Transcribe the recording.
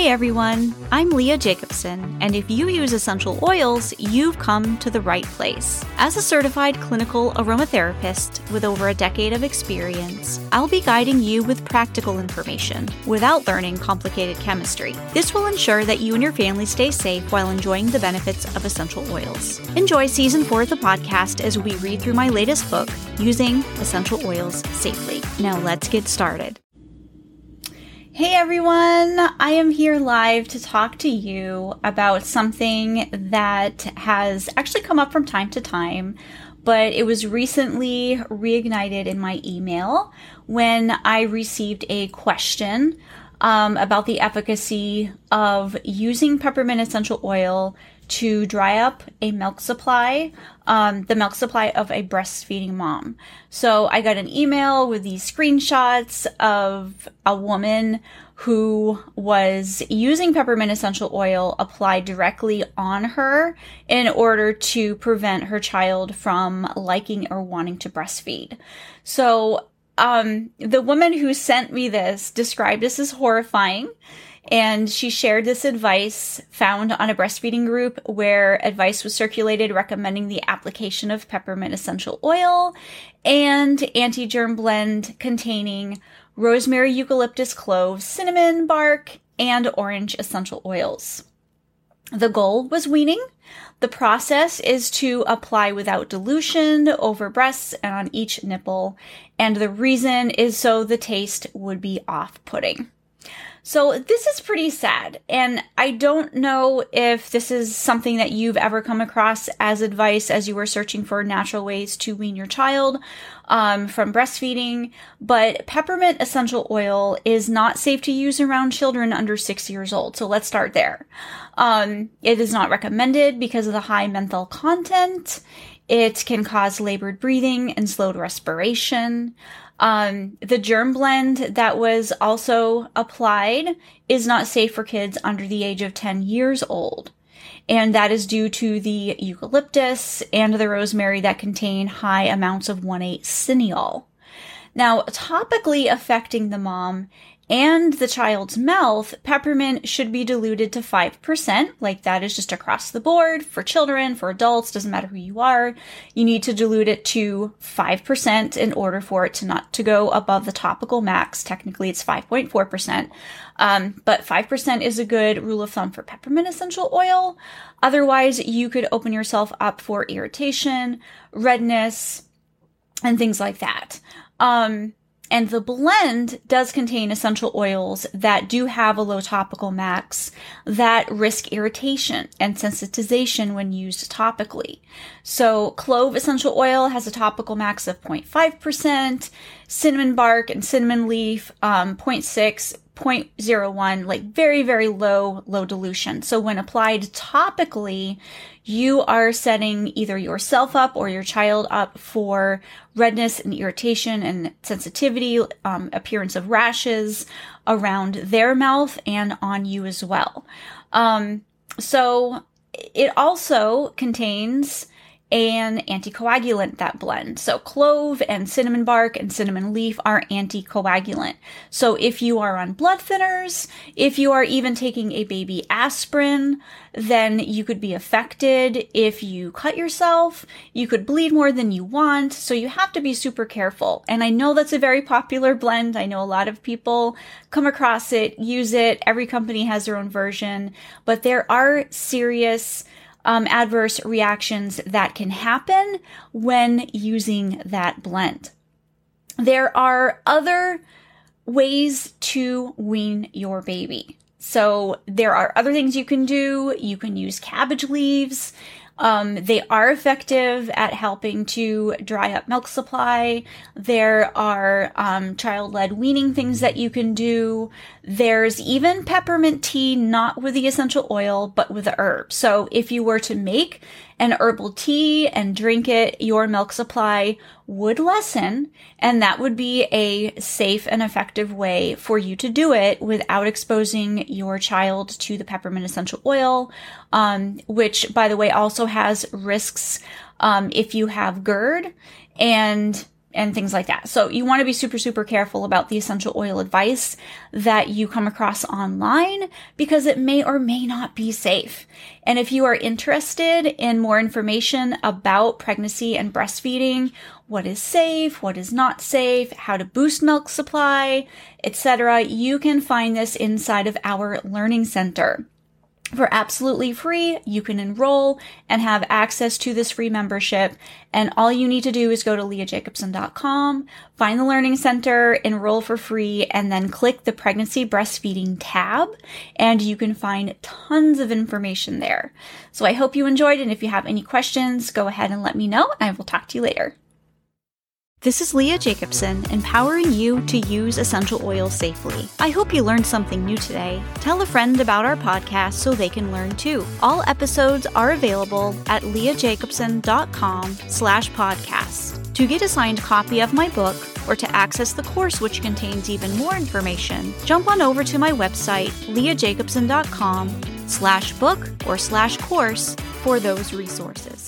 Hey everyone, I'm Leah Jacobson, and if you use essential oils, you've come to the right place. As a certified clinical aromatherapist with over a decade of experience, I'll be guiding you with practical information without learning complicated chemistry. This will ensure that you and your family stay safe while enjoying the benefits of essential oils. Enjoy season four of the podcast as we read through my latest book, Using Essential Oils Safely. Now let's get started. Hey everyone, I am here live to talk to you about something that has actually come up from time to time, but it was recently reignited in my email when I received a question um, about the efficacy of using peppermint essential oil to dry up a milk supply, um, the milk supply of a breastfeeding mom. So I got an email with these screenshots of a woman who was using peppermint essential oil applied directly on her in order to prevent her child from liking or wanting to breastfeed. So um, the woman who sent me this described this as horrifying. And she shared this advice found on a breastfeeding group where advice was circulated recommending the application of peppermint essential oil and anti germ blend containing rosemary, eucalyptus, cloves, cinnamon bark, and orange essential oils. The goal was weaning. The process is to apply without dilution over breasts and on each nipple, and the reason is so the taste would be off putting. So this is pretty sad. And I don't know if this is something that you've ever come across as advice as you were searching for natural ways to wean your child um, from breastfeeding, but peppermint essential oil is not safe to use around children under six years old. So let's start there. Um, it is not recommended because of the high menthol content. It can cause labored breathing and slowed respiration. Um, the germ blend that was also applied is not safe for kids under the age of 10 years old. And that is due to the eucalyptus and the rosemary that contain high amounts of 1,8 cineol. Now, topically affecting the mom and the child's mouth, peppermint should be diluted to 5%. Like that is just across the board for children, for adults, doesn't matter who you are. You need to dilute it to 5% in order for it to not to go above the topical max. Technically it's 5.4%. Um, but 5% is a good rule of thumb for peppermint essential oil. Otherwise, you could open yourself up for irritation, redness, and things like that. Um, and the blend does contain essential oils that do have a low topical max that risk irritation and sensitization when used topically. So clove essential oil has a topical max of 0.5%, cinnamon bark and cinnamon leaf um, 0.6, 0.01, like very, very low, low dilution. So when applied topically, you are setting either yourself up or your child up for redness and irritation and sensitivity, um, appearance of rashes around their mouth and on you as well. Um, so it also contains an anticoagulant that blend. So clove and cinnamon bark and cinnamon leaf are anticoagulant. So if you are on blood thinners, if you are even taking a baby aspirin, then you could be affected. If you cut yourself, you could bleed more than you want. So you have to be super careful. And I know that's a very popular blend. I know a lot of people come across it, use it. Every company has their own version, but there are serious um, adverse reactions that can happen when using that blend. There are other ways to wean your baby. So there are other things you can do. You can use cabbage leaves. Um, they are effective at helping to dry up milk supply. There are um, child led weaning things that you can do. There's even peppermint tea, not with the essential oil, but with the herb. So if you were to make an herbal tea and drink it, your milk supply would lessen. And that would be a safe and effective way for you to do it without exposing your child to the peppermint essential oil, um, which by the way also has risks um, if you have GERD and and things like that. So you want to be super, super careful about the essential oil advice that you come across online because it may or may not be safe. And if you are interested in more information about pregnancy and breastfeeding, what is safe, what is not safe, how to boost milk supply, etc., you can find this inside of our learning center for absolutely free. You can enroll and have access to this free membership. And all you need to do is go to leahjacobson.com, find the learning center, enroll for free, and then click the pregnancy breastfeeding tab. And you can find tons of information there. So I hope you enjoyed. And if you have any questions, go ahead and let me know. I will talk to you later. This is Leah Jacobson, empowering you to use essential oils safely. I hope you learned something new today. Tell a friend about our podcast so they can learn too. All episodes are available at leahjacobson.com slash podcast. To get a signed copy of my book or to access the course which contains even more information, jump on over to my website, leahjacobson.com slash book or slash course for those resources.